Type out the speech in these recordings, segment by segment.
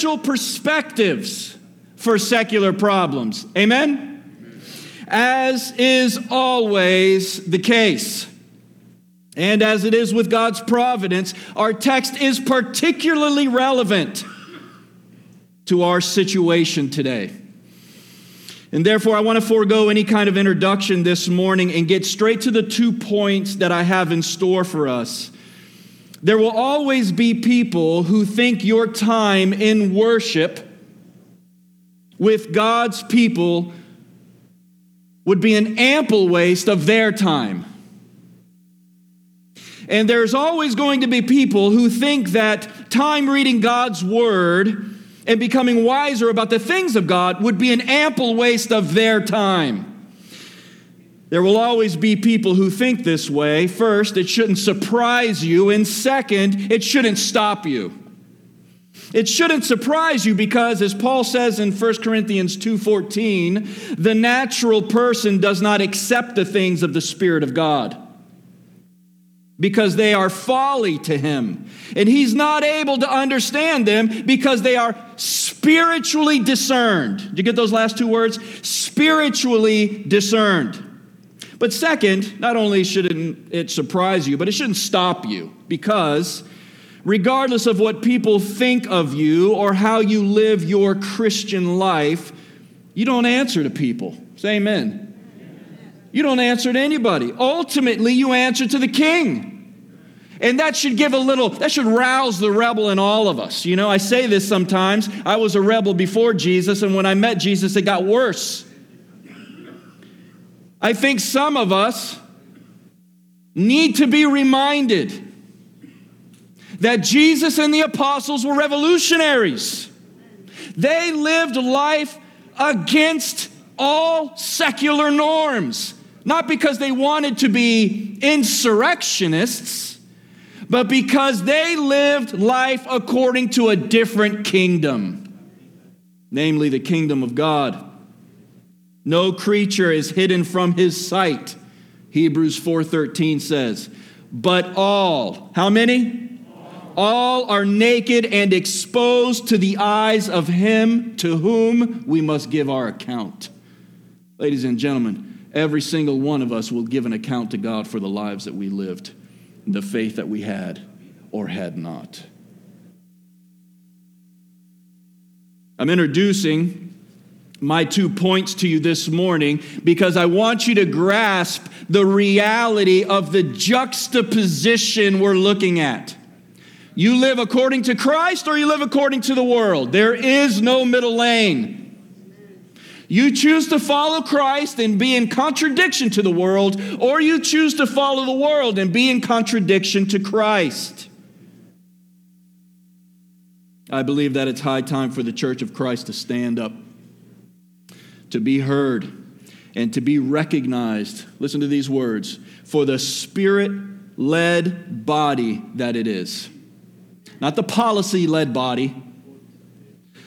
spiritual perspectives for secular problems. Amen? As is always the case. And as it is with God's providence, our text is particularly relevant to our situation today. And therefore, I want to forego any kind of introduction this morning and get straight to the two points that I have in store for us. There will always be people who think your time in worship with God's people would be an ample waste of their time. And there's always going to be people who think that time reading God's word and becoming wiser about the things of God would be an ample waste of their time. There will always be people who think this way. First, it shouldn't surprise you, and second, it shouldn't stop you. It shouldn't surprise you because as Paul says in 1 Corinthians 2:14, the natural person does not accept the things of the spirit of God because they are folly to him. And he's not able to understand them because they are spiritually discerned. Did you get those last two words? Spiritually discerned. But second, not only shouldn't it surprise you, but it shouldn't stop you because regardless of what people think of you or how you live your Christian life, you don't answer to people. Say amen. You don't answer to anybody. Ultimately, you answer to the king. And that should give a little, that should rouse the rebel in all of us. You know, I say this sometimes. I was a rebel before Jesus, and when I met Jesus, it got worse. I think some of us need to be reminded that Jesus and the apostles were revolutionaries. They lived life against all secular norms, not because they wanted to be insurrectionists, but because they lived life according to a different kingdom, namely the kingdom of God. No creature is hidden from his sight. Hebrews 4:13 says, "But all, how many? All are naked and exposed to the eyes of him to whom we must give our account." Ladies and gentlemen, every single one of us will give an account to God for the lives that we lived, the faith that we had or had not. I'm introducing my two points to you this morning because I want you to grasp the reality of the juxtaposition we're looking at. You live according to Christ or you live according to the world. There is no middle lane. You choose to follow Christ and be in contradiction to the world, or you choose to follow the world and be in contradiction to Christ. I believe that it's high time for the church of Christ to stand up to be heard, and to be recognized. Listen to these words for the spirit led body that it is. Not the policy led body,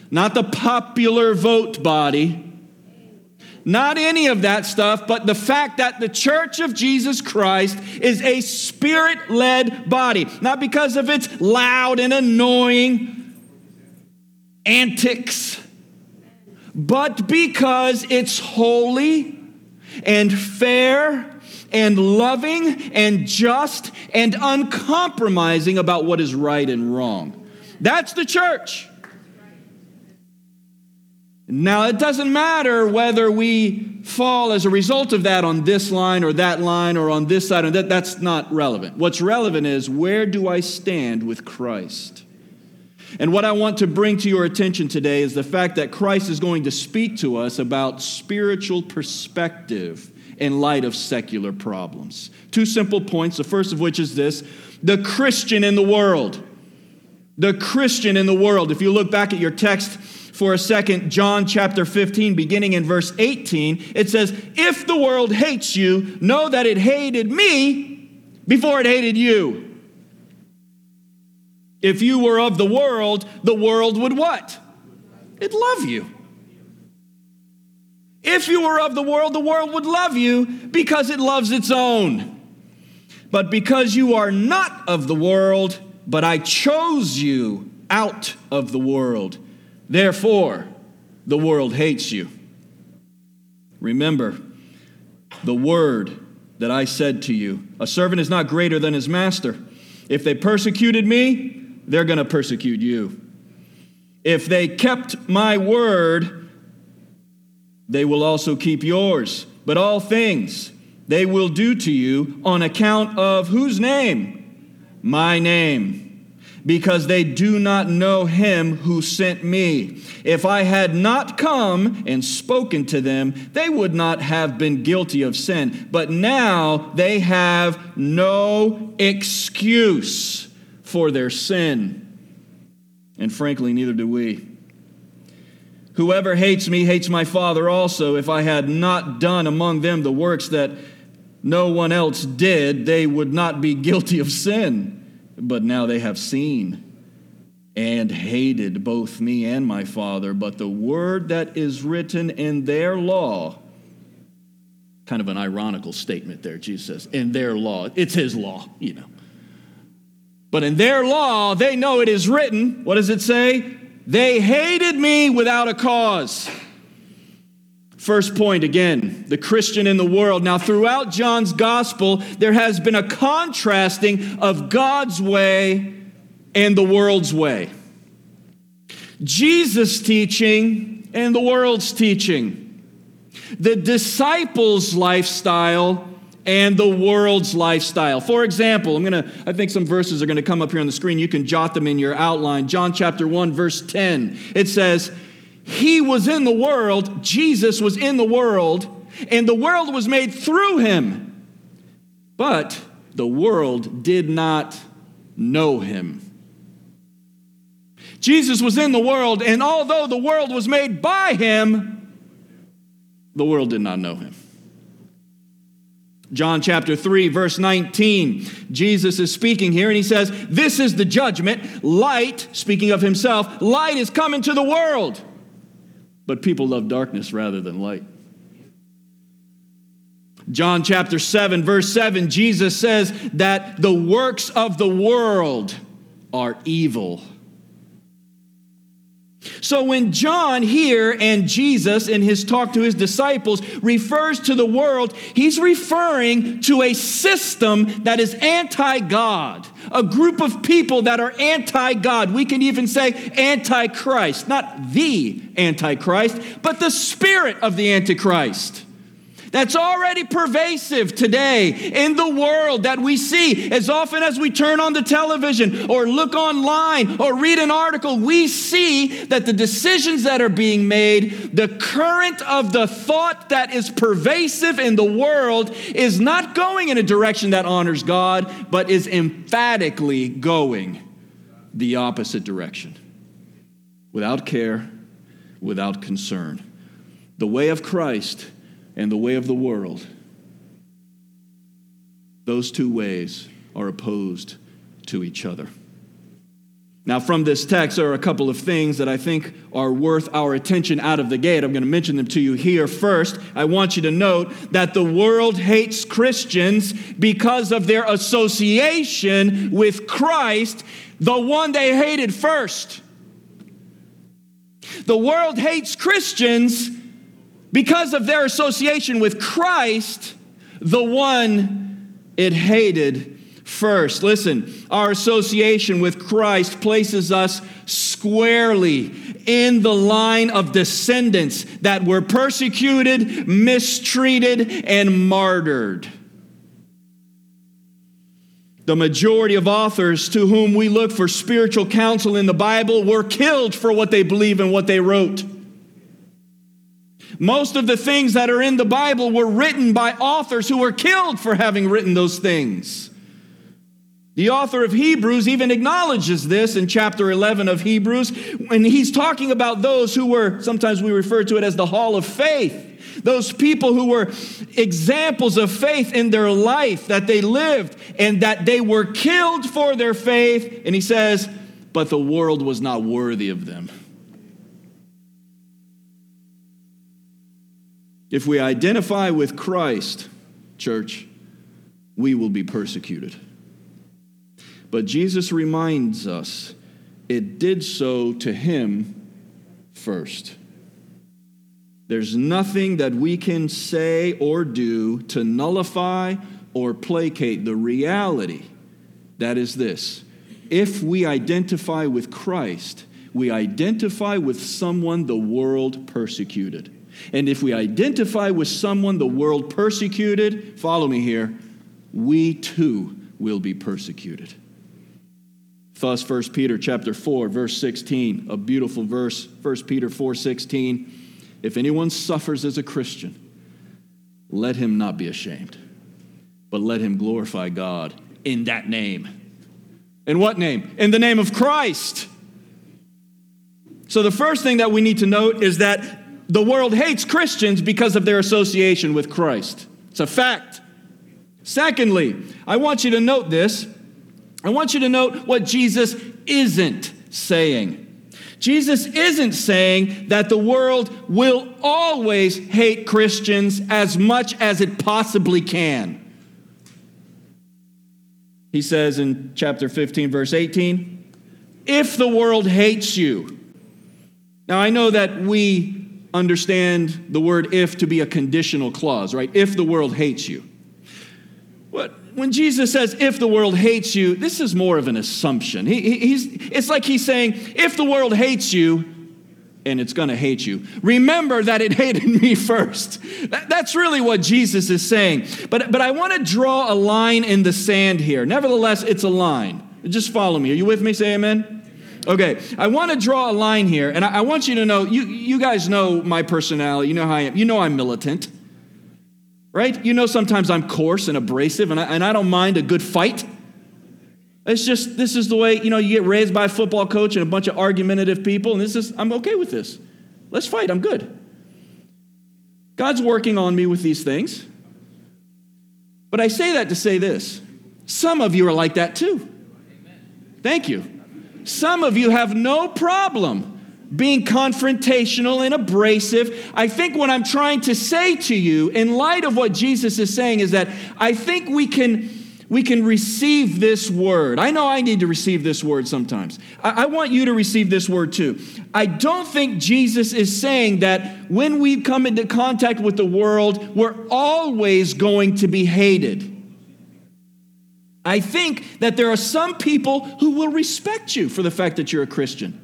not the popular vote body, not any of that stuff, but the fact that the church of Jesus Christ is a spirit led body. Not because of its loud and annoying antics but because it's holy and fair and loving and just and uncompromising about what is right and wrong. That's the church. Now, it doesn't matter whether we fall as a result of that on this line or that line or on this side, or that, that's not relevant. What's relevant is where do I stand with Christ? And what I want to bring to your attention today is the fact that Christ is going to speak to us about spiritual perspective in light of secular problems. Two simple points, the first of which is this the Christian in the world. The Christian in the world. If you look back at your text for a second, John chapter 15, beginning in verse 18, it says, If the world hates you, know that it hated me before it hated you. If you were of the world, the world would what? It'd love you. If you were of the world, the world would love you because it loves its own. But because you are not of the world, but I chose you out of the world. Therefore, the world hates you. Remember the word that I said to you A servant is not greater than his master. If they persecuted me, they're going to persecute you. If they kept my word, they will also keep yours. But all things they will do to you on account of whose name? My name because they do not know him who sent me. If I had not come and spoken to them, they would not have been guilty of sin. But now they have no excuse for their sin. And frankly, neither do we. Whoever hates me hates my Father also. If I had not done among them the works that no one else did, they would not be guilty of sin but now they have seen and hated both me and my Father. But the word that is written in their law, kind of an ironical statement there, Jesus says, in their law, it's his law, you know. But in their law, they know it is written. What does it say? They hated me without a cause. First point again, the Christian in the world. Now, throughout John's gospel, there has been a contrasting of God's way and the world's way. Jesus' teaching and the world's teaching. The disciples' lifestyle and the world's lifestyle. For example, I'm going to I think some verses are going to come up here on the screen. You can jot them in your outline. John chapter 1 verse 10. It says, he was in the world, Jesus was in the world, and the world was made through him. But the world did not know him. Jesus was in the world, and although the world was made by him, the world did not know him. John chapter 3, verse 19, Jesus is speaking here and he says, This is the judgment. Light, speaking of himself, light is coming to the world. But people love darkness rather than light. John chapter 7, verse 7, Jesus says that the works of the world are evil. So when John here and Jesus in his talk to his disciples refers to the world, he's referring to a system that is anti God, a group of people that are anti God. We can even say anti Christ, not the Antichrist, but the spirit of the Antichrist that's already pervasive today in the world that we see. As often as we turn on the television or look online or read an article, we see that the decisions that are being made, the current of the thought that is pervasive in the world is not going in a direction that honors God, but is emphatically going the opposite direction without care, without concern. The way of Christ and the way of the world, those two ways are opposed to each other. Now, from this text, there are a couple of things that I think are worth our attention out of the gate. I'm going to mention them to you here. First, I want you to note that the world hates Christians because of their association with Christ, the one they hated first. The world hates Christians because of their association with Christ, the one it hated first. Listen, our association with Christ places us squarely in the line of descendants that were persecuted, mistreated, and martyred. The majority of authors to whom we look for spiritual counsel in the Bible were killed for what they believe and what they wrote. Most of the things that are in the Bible were written by authors who were killed for having written those things. The author of Hebrews even acknowledges this in chapter 11 of Hebrews when he's talking about those who were, sometimes we refer to it as the hall of faith. Those people who were examples of faith in their life that they lived and that they were killed for their faith. And he says, but the world was not worthy of them. If we identify with Christ, church, we will be persecuted. But Jesus reminds us it did so to him first. There's nothing that we can say or do to nullify or placate the reality that is this if we identify with Christ, we identify with someone the world persecuted. And if we identify with someone the world persecuted, follow me here, we too will be persecuted. Thus 1 Peter chapter 4 verse 16, a beautiful verse, 1 Peter 4:16, if anyone suffers as a Christian, let him not be ashamed, but let him glorify God in that name. In what name? In the name of Christ. So the first thing that we need to note is that the world hates Christians because of their association with Christ. It's a fact. Secondly, I want you to note this. I want you to note what Jesus isn't saying. Jesus isn't saying that the world will always hate Christians as much as it possibly can. He says in chapter 15, verse 18, if the world hates you. Now, I know that we understand the word if to be a conditional clause, right? If the world hates you. What, when Jesus says, if the world hates you, this is more of an assumption. He, he's, it's like he's saying, if the world hates you, and it's going to hate you. Remember that it hated me first. That, that's really what Jesus is saying. But, but I want to draw a line in the sand here. Nevertheless, it's a line. Just follow me. Are you with me? Say amen. Okay, I want to draw a line here, and I, I want you to know you, you guys know my personality. You know how I am. You know I'm militant, right? You know sometimes I'm coarse and abrasive, and I, and I don't mind a good fight. It's just, this is the way, you know, you get raised by a football coach and a bunch of argumentative people, and this is, I'm okay with this. Let's fight, I'm good. God's working on me with these things. But I say that to say this some of you are like that too. Thank you. Some of you have no problem being confrontational and abrasive. I think what I'm trying to say to you, in light of what Jesus is saying, is that I think we can. We can receive this word. I know I need to receive this word sometimes. I, I want you to receive this word too. I don't think Jesus is saying that when we come into contact with the world, we're always going to be hated. I think that there are some people who will respect you for the fact that you're a Christian.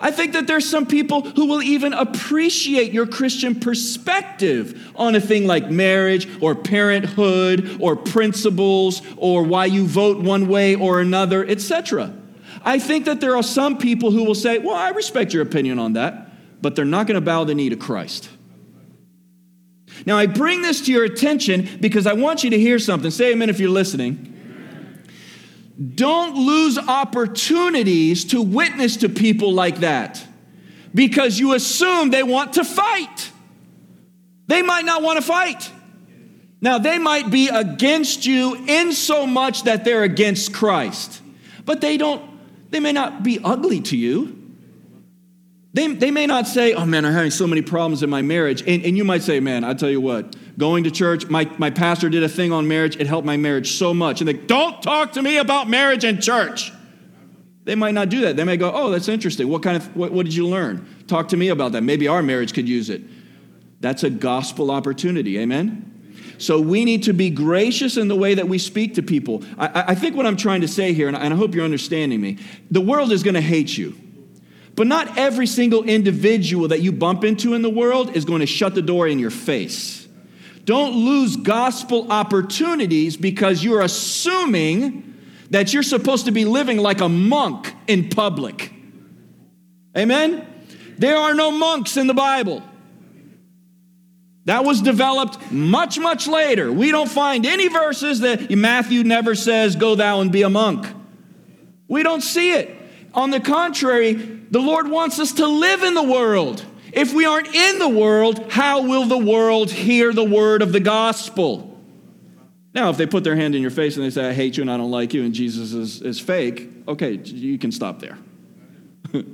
I think that there's some people who will even appreciate your Christian perspective on a thing like marriage or parenthood or principles or why you vote one way or another, etc. I think that there are some people who will say, Well, I respect your opinion on that, but they're not going to bow the knee to Christ. Now, I bring this to your attention because I want you to hear something. Say amen if you're listening. Don't lose opportunities to witness to people like that because you assume they want to fight. They might not want to fight. Now, they might be against you in so much that they're against Christ, but they don't, they may not be ugly to you. They, they may not say, Oh man, I'm having so many problems in my marriage. And, and you might say, Man, I tell you what, going to church. My, my pastor did a thing on marriage. It helped my marriage so much. And they don't talk to me about marriage and church. They might not do that. They may go, oh, that's interesting. What kind of, what, what did you learn? Talk to me about that. Maybe our marriage could use it. That's a gospel opportunity. Amen? So we need to be gracious in the way that we speak to people. I, I think what I'm trying to say here, and I, and I hope you're understanding me, the world is going to hate you. But not every single individual that you bump into in the world is going to shut the door in your face. Don't lose gospel opportunities because you're assuming that you're supposed to be living like a monk in public. Amen? There are no monks in the Bible. That was developed much, much later. We don't find any verses that Matthew never says, Go thou and be a monk. We don't see it. On the contrary, the Lord wants us to live in the world. If we aren't in the world, how will the world hear the word of the gospel? Now, if they put their hand in your face and they say, I hate you and I don't like you and Jesus is, is fake, okay, you can stop there.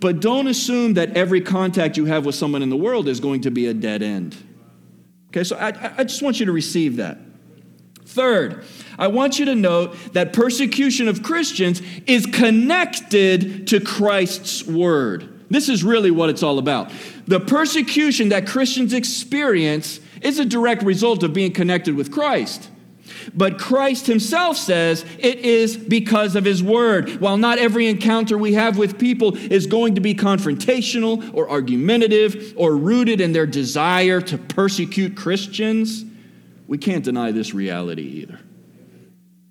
but don't assume that every contact you have with someone in the world is going to be a dead end. Okay, so I, I just want you to receive that. Third, I want you to note that persecution of Christians is connected to Christ's word. This is really what it's all about. The persecution that Christians experience is a direct result of being connected with Christ. But Christ himself says it is because of his word. While not every encounter we have with people is going to be confrontational or argumentative or rooted in their desire to persecute Christians, we can't deny this reality either.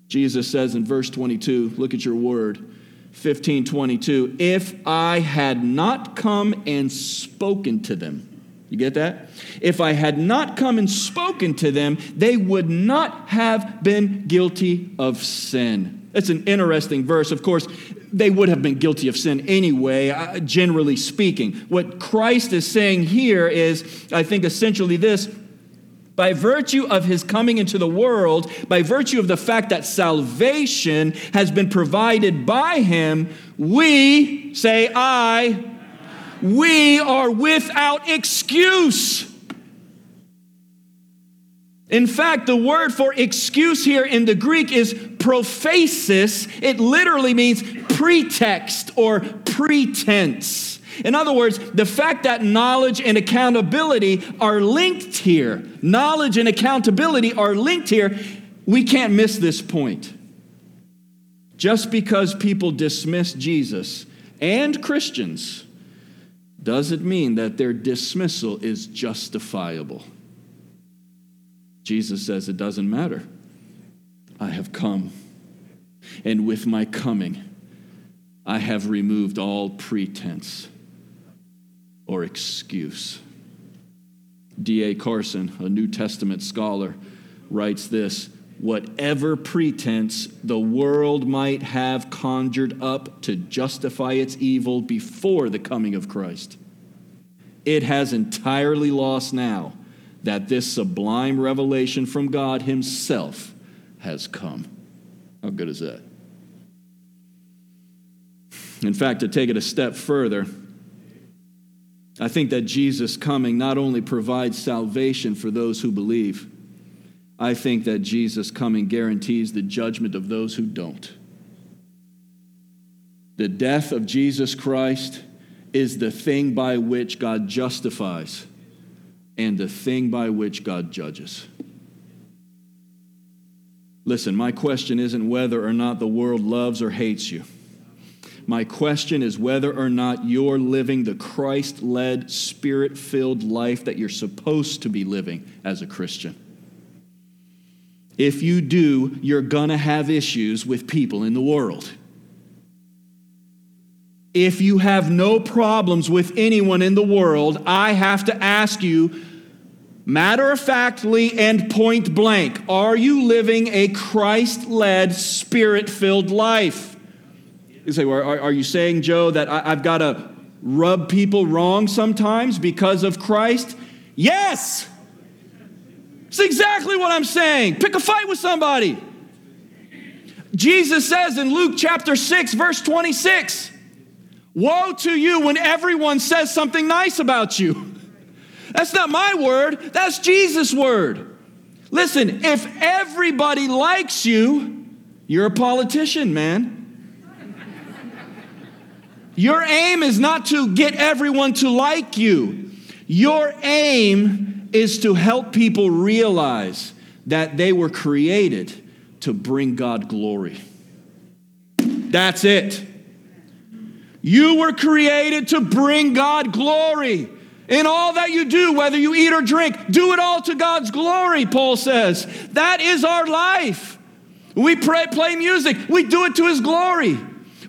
Jesus says in verse 22, look at your word, 15 22, if I had not come and spoken to them, you get that? If I had not come and spoken to them, they would not have been guilty of sin. That's an interesting verse. Of course, they would have been guilty of sin anyway, uh, generally speaking. What Christ is saying here is, I think, essentially this by virtue of his coming into the world, by virtue of the fact that salvation has been provided by him, we, say I, we are without excuse. In fact, the word for excuse here in the Greek is prophasis. It literally means pretext or pretense. In other words, the fact that knowledge and accountability are linked here, knowledge and accountability are linked here, we can't miss this point. Just because people dismiss Jesus and Christians doesn't mean that their dismissal is justifiable. Jesus says it doesn't matter. I have come, and with my coming, I have removed all pretense or excuse. D.A. Carson, a New Testament scholar, writes this Whatever pretense the world might have conjured up to justify its evil before the coming of Christ, it has entirely lost now that this sublime revelation from God Himself has come. How good is that? In fact, to take it a step further, I think that Jesus coming not only provides salvation for those who believe, I think that Jesus coming guarantees the judgment of those who don't. The death of Jesus Christ is the thing by which God justifies and the thing by which God judges. Listen, my question isn't whether or not the world loves or hates you. My question is whether or not you're living the Christ led, spirit filled life that you're supposed to be living as a Christian. If you do, you're going to have issues with people in the world. If you have no problems with anyone in the world, I have to ask you, matter of factly and point blank, are you living a Christ led, spirit filled life? You say, well, are, are you saying, Joe, that I, I've got to rub people wrong sometimes because of Christ? Yes! It's exactly what I'm saying. Pick a fight with somebody. Jesus says in Luke chapter 6, verse 26, Woe to you when everyone says something nice about you. That's not my word, that's Jesus' word. Listen, if everybody likes you, you're a politician, man. Your aim is not to get everyone to like you. Your aim is to help people realize that they were created to bring God glory. That's it. You were created to bring God glory. In all that you do, whether you eat or drink, do it all to God's glory, Paul says. That is our life. We pray, play music, we do it to His glory.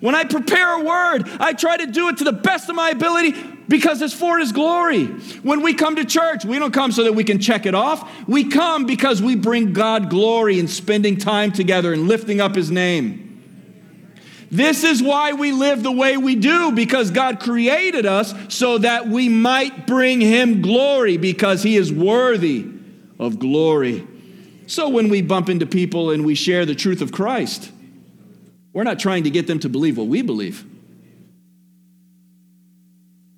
When I prepare a word, I try to do it to the best of my ability because it's for His glory. When we come to church, we don't come so that we can check it off. We come because we bring God glory in spending time together and lifting up His name. This is why we live the way we do, because God created us so that we might bring Him glory, because He is worthy of glory. So when we bump into people and we share the truth of Christ, we're not trying to get them to believe what we believe.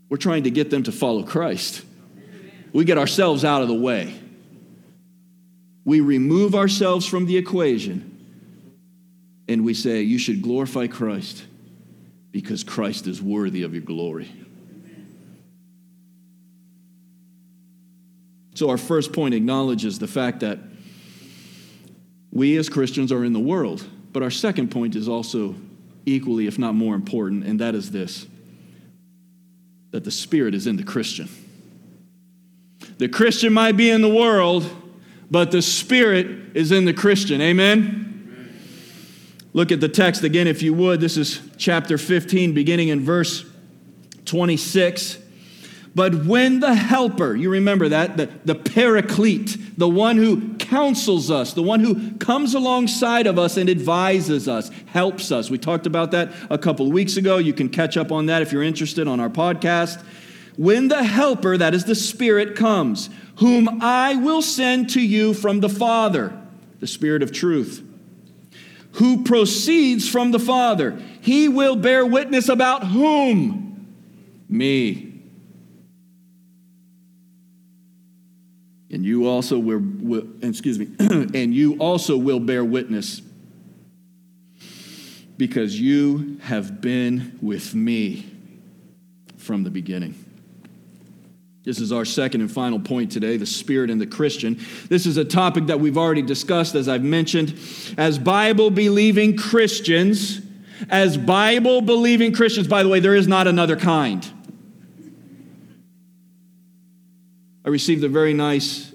We're trying to get them to follow Christ. We get ourselves out of the way. we remove ourselves from the equation and we say, You should glorify Christ because Christ is worthy of your glory. So, our first point acknowledges the fact that we as Christians are in the world. But our second point is also equally, if not more important, and that is this that the Spirit is in the Christian. The Christian might be in the world, but the Spirit is in the Christian. Amen? Look at the text again, if you would. This is chapter 15, beginning in verse 26. But when the helper, you remember that, the, the paraclete, the one who counsels us, the one who comes alongside of us and advises us, helps us. We talked about that a couple of weeks ago. You can catch up on that if you're interested on our podcast. When the helper, that is the Spirit, comes, whom I will send to you from the Father, the Spirit of truth, who proceeds from the Father, he will bear witness about whom? Me. And you also will, will excuse me, and you also will bear witness because you have been with me from the beginning. This is our second and final point today the Spirit and the Christian. This is a topic that we've already discussed, as I've mentioned. As Bible believing Christians, as Bible believing Christians, by the way, there is not another kind. I received a very nice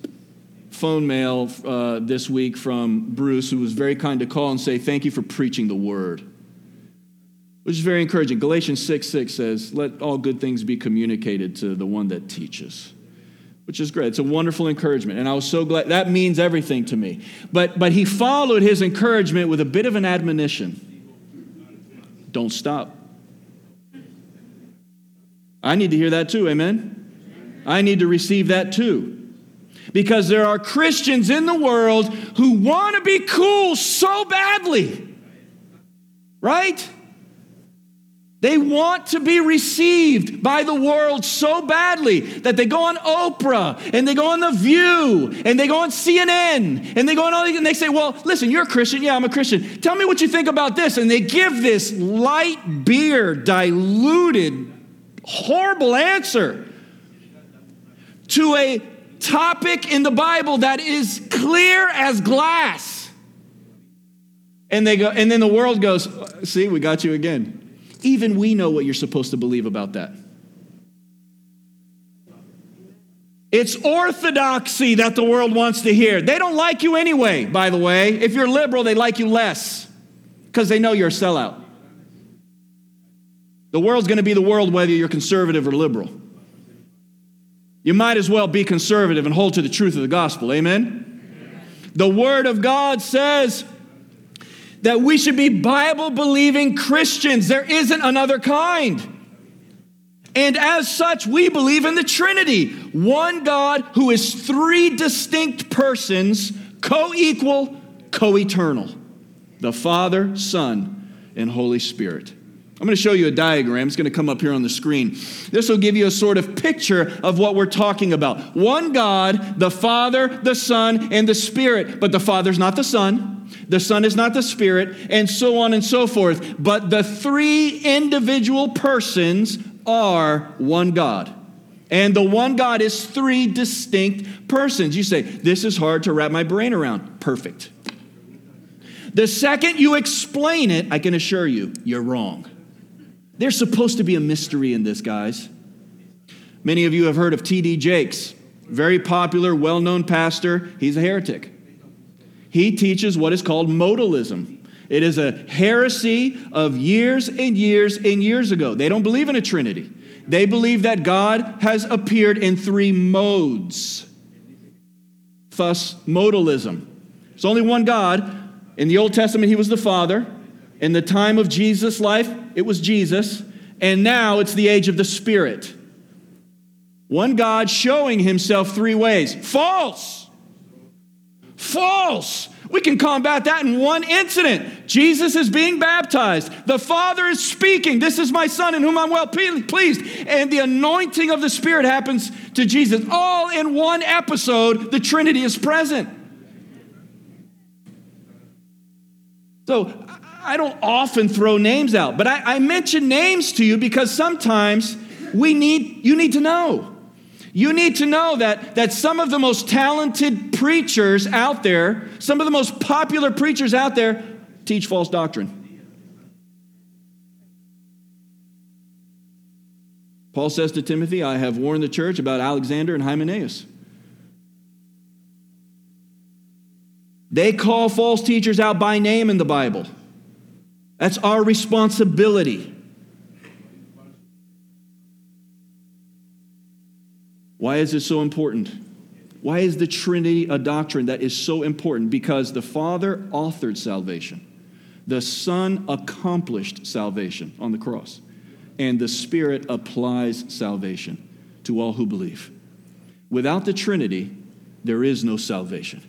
phone mail uh, this week from Bruce, who was very kind to call and say, Thank you for preaching the word. Which is very encouraging. Galatians 6 6 says, Let all good things be communicated to the one that teaches. Which is great. It's a wonderful encouragement. And I was so glad. That means everything to me. But, but he followed his encouragement with a bit of an admonition don't stop. I need to hear that too, amen? I need to receive that too. Because there are Christians in the world who want to be cool so badly. Right? They want to be received by the world so badly that they go on Oprah and they go on The View and they go on CNN and they go on all these and they say, Well, listen, you're a Christian. Yeah, I'm a Christian. Tell me what you think about this. And they give this light beer, diluted, horrible answer to a topic in the Bible that is clear as glass. And they go, and then the world goes, see, we got you again. Even we know what you're supposed to believe about that. It's orthodoxy that the world wants to hear. They don't like you anyway, by the way. If you're liberal, they like you less because they know you're a sellout. The world's going to be the world whether you're conservative or liberal you might as well be conservative and hold to the truth of the gospel. Amen? The Word of God says that we should be Bible believing Christians. There isn't another kind. And as such, we believe in the Trinity one God who is three distinct persons, co equal, co eternal the Father, Son, and Holy Spirit. I'm going to show you a diagram. It's going to come up here on the screen. This will give you a sort of picture of what we're talking about. One God, the Father, the Son, and the Spirit. But the Father's not the Son, the Son is not the Spirit, and so on and so forth. But the three individual persons are one God. And the one God is three distinct persons. You say, This is hard to wrap my brain around. Perfect. The second you explain it, I can assure you, you're wrong. There's supposed to be a mystery in this, guys. Many of you have heard of T.D. Jakes, very popular, well known pastor. He's a heretic. He teaches what is called modalism. It is a heresy of years and years and years ago. They don't believe in a Trinity, they believe that God has appeared in three modes. Thus, modalism. There's only one God. In the Old Testament, he was the Father. In the time of Jesus' life, it was Jesus. And now it's the age of the Spirit. One God showing himself three ways. False! False! We can combat that in one incident. Jesus is being baptized. The Father is speaking. This is my Son in whom I'm well pleased. And the anointing of the Spirit happens to Jesus. All in one episode, the Trinity is present. So I don't often throw names out, but I, I mention names to you because sometimes we need, you need to know. You need to know that, that some of the most talented preachers out there, some of the most popular preachers out there, teach false doctrine. Paul says to Timothy, I have warned the church about Alexander and Hymenaeus. They call false teachers out by name in the Bible. That's our responsibility. Why is this so important? Why is the Trinity a doctrine that is so important? Because the Father authored salvation, the Son accomplished salvation on the cross, and the Spirit applies salvation to all who believe. Without the Trinity, there is no salvation.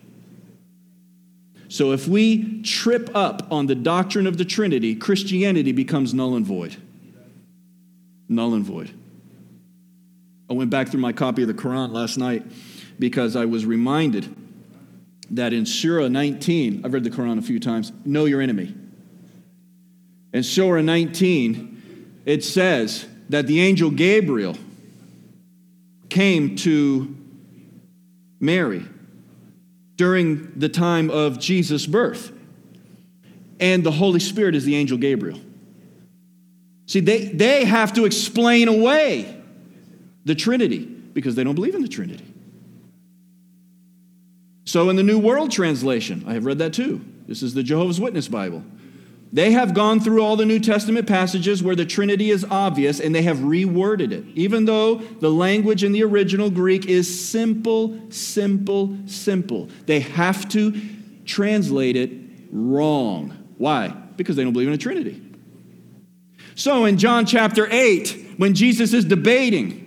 So if we trip up on the doctrine of the Trinity, Christianity becomes null and void. Null and void. I went back through my copy of the Quran last night because I was reminded that in Surah 19, I've read the Quran a few times, know your enemy. In Surah 19, it says that the angel Gabriel came to Mary during the time of Jesus' birth. And the Holy Spirit is the angel Gabriel. See, they, they have to explain away the Trinity because they don't believe in the Trinity. So, in the New World Translation, I have read that too. This is the Jehovah's Witness Bible. They have gone through all the New Testament passages where the Trinity is obvious and they have reworded it, even though the language in the original Greek is simple, simple, simple. They have to translate it wrong. Why? Because they don't believe in a Trinity. So in John chapter 8, when Jesus is debating,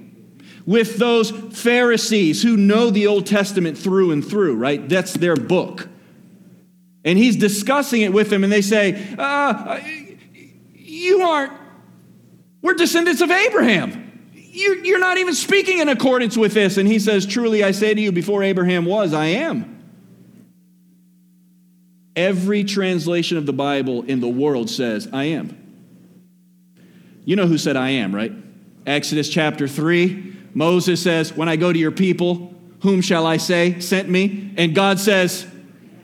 with those Pharisees who know the Old Testament through and through, right? That's their book. And he's discussing it with them, and they say, uh, You aren't, we're descendants of Abraham. You're, you're not even speaking in accordance with this. And he says, Truly I say to you, before Abraham was, I am. Every translation of the Bible in the world says, I am. You know who said I am, right? Exodus chapter 3. Moses says, When I go to your people, whom shall I say sent me? And God says,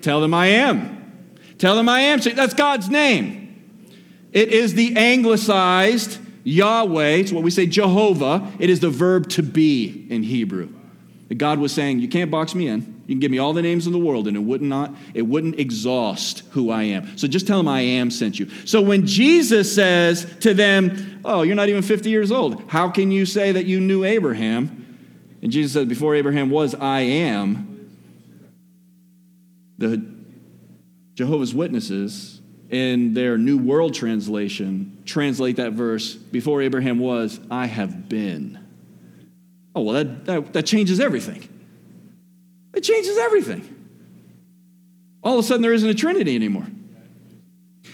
Tell them I am. Tell them I am. That's God's name. It is the anglicized Yahweh. It's what we say Jehovah. It is the verb to be in Hebrew. God was saying, You can't box me in. You can give me all the names in the world, and it would not, it wouldn't exhaust who I am. So just tell them I am sent you. So when Jesus says to them, Oh, you're not even 50 years old, how can you say that you knew Abraham? And Jesus said, Before Abraham was, I am. The Jehovah's Witnesses, in their New World Translation, translate that verse, Before Abraham was, I have been. Oh, well, that, that, that changes everything. It changes everything. All of a sudden, there isn't a Trinity anymore.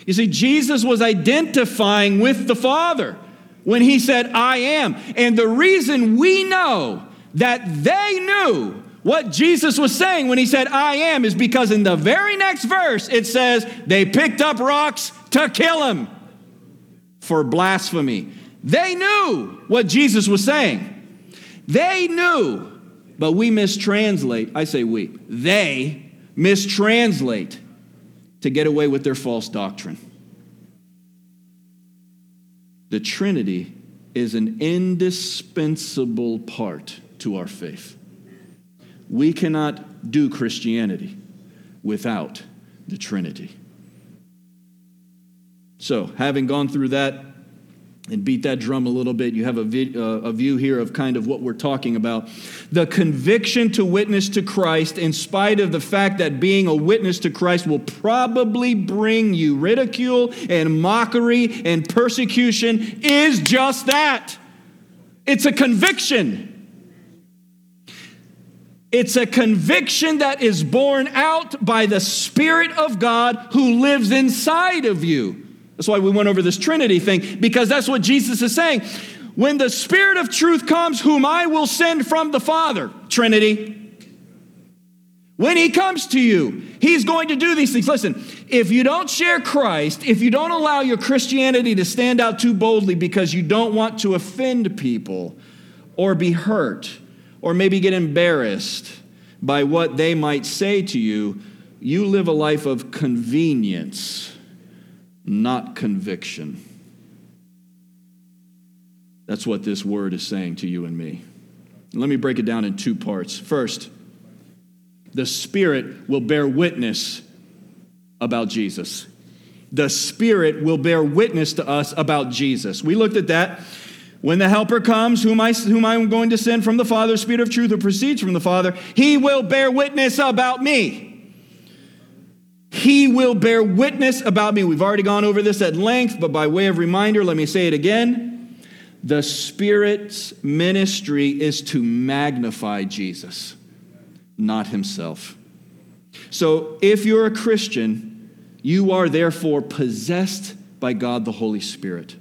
You see, Jesus was identifying with the Father when he said, I am. And the reason we know that they knew what Jesus was saying when he said, I am, is because in the very next verse it says, they picked up rocks to kill him for blasphemy. They knew what Jesus was saying. They knew but we mistranslate. I say we. They mistranslate to get away with their false doctrine. The Trinity is an indispensable part to our faith. We cannot do Christianity without the Trinity. So, having gone through that and beat that drum a little bit, you have a, uh, a, view here of kind of what we're talking about. The conviction to witness to Christ, in spite of the fact that being a witness to Christ will probably bring you ridicule and mockery and persecution, is just that. It's a conviction. It's a conviction that is born out by the Spirit of God who lives inside of you. That's why we went over this Trinity thing, because that's what Jesus is saying. When the Spirit of truth comes, whom I will send from the Father, Trinity. When he comes to you, he's going to do these things. Listen, if you don't share Christ, if you don't allow your Christianity to stand out too boldly because you don't want to offend people or be hurt or maybe get embarrassed by what they might say to you, you live a life of convenience, not conviction. That's what this word is saying to you and me. Let me break it down in two parts. First, the Spirit will bear witness about Jesus. The Spirit will bear witness to us about Jesus. We looked at that. When the Helper comes, whom, I, whom I'm going to send from the Father, Spirit of truth who proceeds from the Father, he will bear witness about me. He will bear witness about me. We've already gone over this at length, but by way of reminder, let me say it again. The Spirit's ministry is to magnify Jesus not himself. So if you're a Christian, you are therefore possessed by God the Holy Spirit.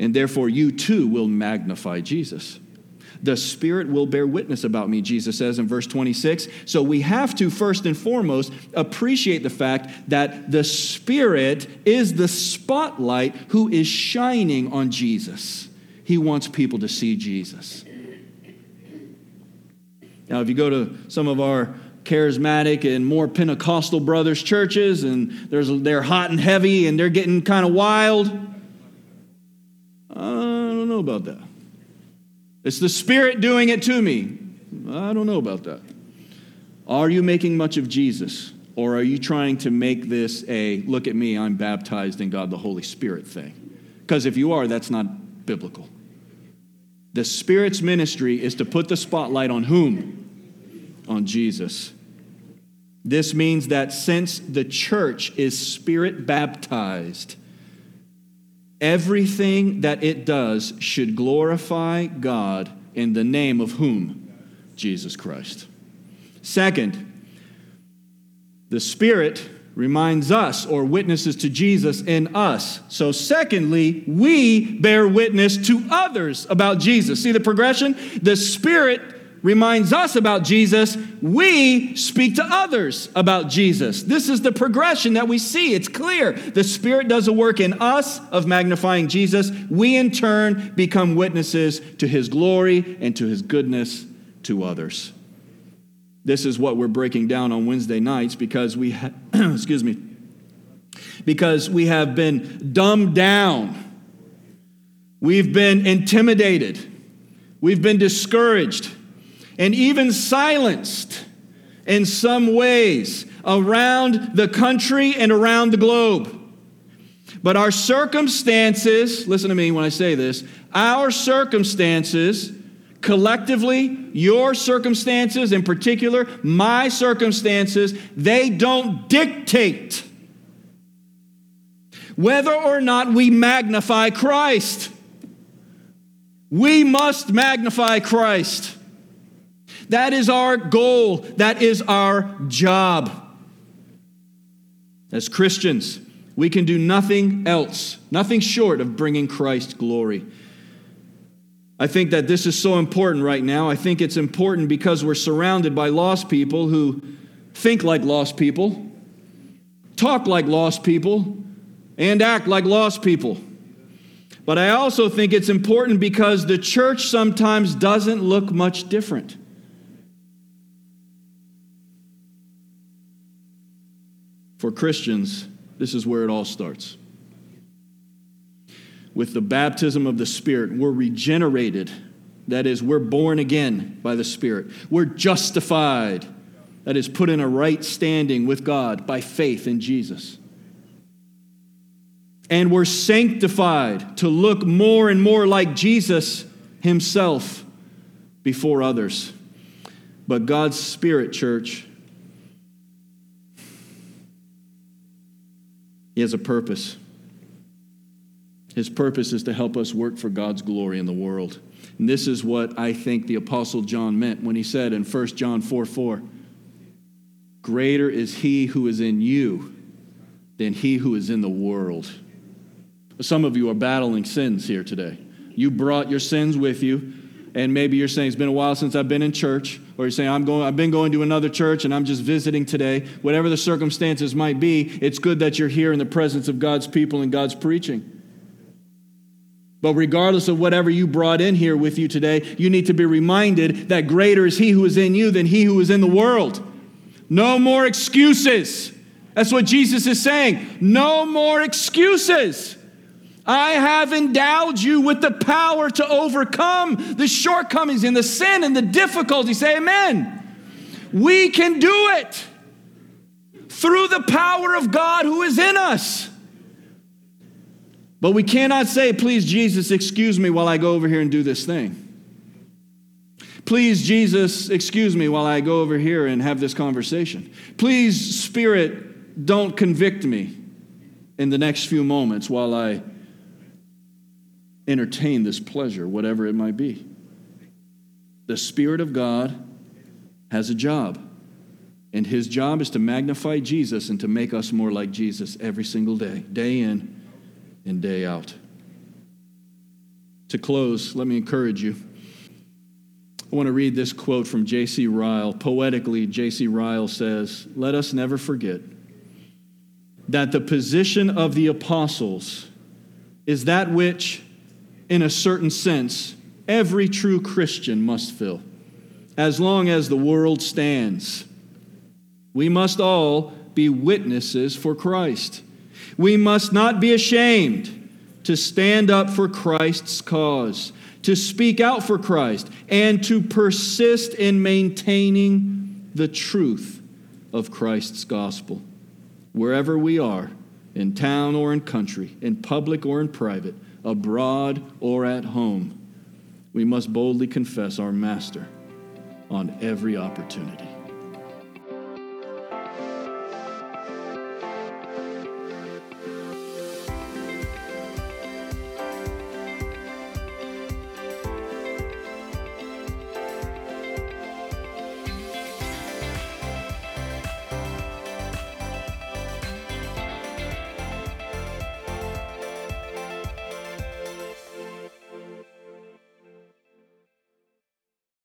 And therefore, you too will magnify Jesus. The Spirit will bear witness about me, Jesus says in verse 26. So we have to, first and foremost, appreciate the fact that the Spirit is the spotlight who is shining on Jesus. He wants people to see Jesus. Now, if you go to some of our charismatic and more Pentecostal brothers churches, and they're hot and heavy and they're getting kind of wild, I don't know about that. It's the Spirit doing it to me. I don't know about that. Are you making much of Jesus? Or are you trying to make this a look at me, I'm baptized in God the Holy Spirit thing? Because if you are, that's not biblical. The Spirit's ministry is to put the spotlight on whom? on Jesus. This means that since the church is spirit baptized, everything that it does should glorify God in the name of whom? Jesus Christ. Second, the Spirit reminds us or witnesses to Jesus in us. So, secondly, we bear witness to others about Jesus. See the progression? The Spirit reminds us about Jesus, we speak to others about Jesus. This is the progression that we see. It's clear. The Spirit does a work in us of magnifying Jesus. We, in turn, become witnesses to His glory and to His goodness to others. This is what we're breaking down on Wednesday nights because we, ha- excuse me, because we have been dumbed down. We've been intimidated. We've been discouraged and even silenced in some ways around the country and around the globe. But our circumstances, listen to me when I say this, our circumstances, collectively, your circumstances in particular, my circumstances, they don't dictate whether or not we magnify Christ. We must magnify Christ. That is our goal. That is our job. As Christians, we can do nothing else, nothing short of bringing Christ glory. I think that this is so important right now. I think it's important because we're surrounded by lost people who think like lost people, talk like lost people, and act like lost people. But I also think it's important because the church sometimes doesn't look much different. For Christians, this is where it all starts. With the baptism of the Spirit, we're regenerated. That is, we're born again by the Spirit. We're justified. That is, put in a right standing with God by faith in Jesus. And we're sanctified to look more and more like Jesus himself before others. But God's Spirit, church, He has a purpose. His purpose is to help us work for God's glory in the world. And this is what I think the Apostle John meant when he said in 1 John 4 4, Greater is he who is in you than he who is in the world. Some of you are battling sins here today. You brought your sins with you. And maybe you're saying it's been a while since I've been in church, or you're saying I'm going, I've been going to another church and I'm just visiting today. Whatever the circumstances might be, it's good that you're here in the presence of God's people and God's preaching. But regardless of whatever you brought in here with you today, you need to be reminded that greater is He who is in you than He who is in the world. No more excuses. That's what Jesus is saying. No more excuses. I have endowed you with the power to overcome the shortcomings and the sin and the difficulty. Say amen. We can do it through the power of God who is in us. But we cannot say, please, Jesus, excuse me while I go over here and do this thing. Please, Jesus, excuse me while I go over here and have this conversation. Please, Spirit, don't convict me in the next few moments while I entertain this pleasure, whatever it might be. The Spirit of God has a job, and His job is to magnify Jesus and to make us more like Jesus every single day, day in and day out. To close, let me encourage you. I want to read this quote from J.C. Ryle. Poetically, J.C. Ryle says, Let us never forget that the position of the apostles is that which in a certain sense, every true Christian must fill, as long as the world stands. We must all be witnesses for Christ. We must not be ashamed to stand up for Christ's cause, to speak out for Christ, and to persist in maintaining the truth of Christ's gospel. Wherever we are, in town or in country, in public or in private, abroad or at home, we must boldly confess our Master on every opportunity.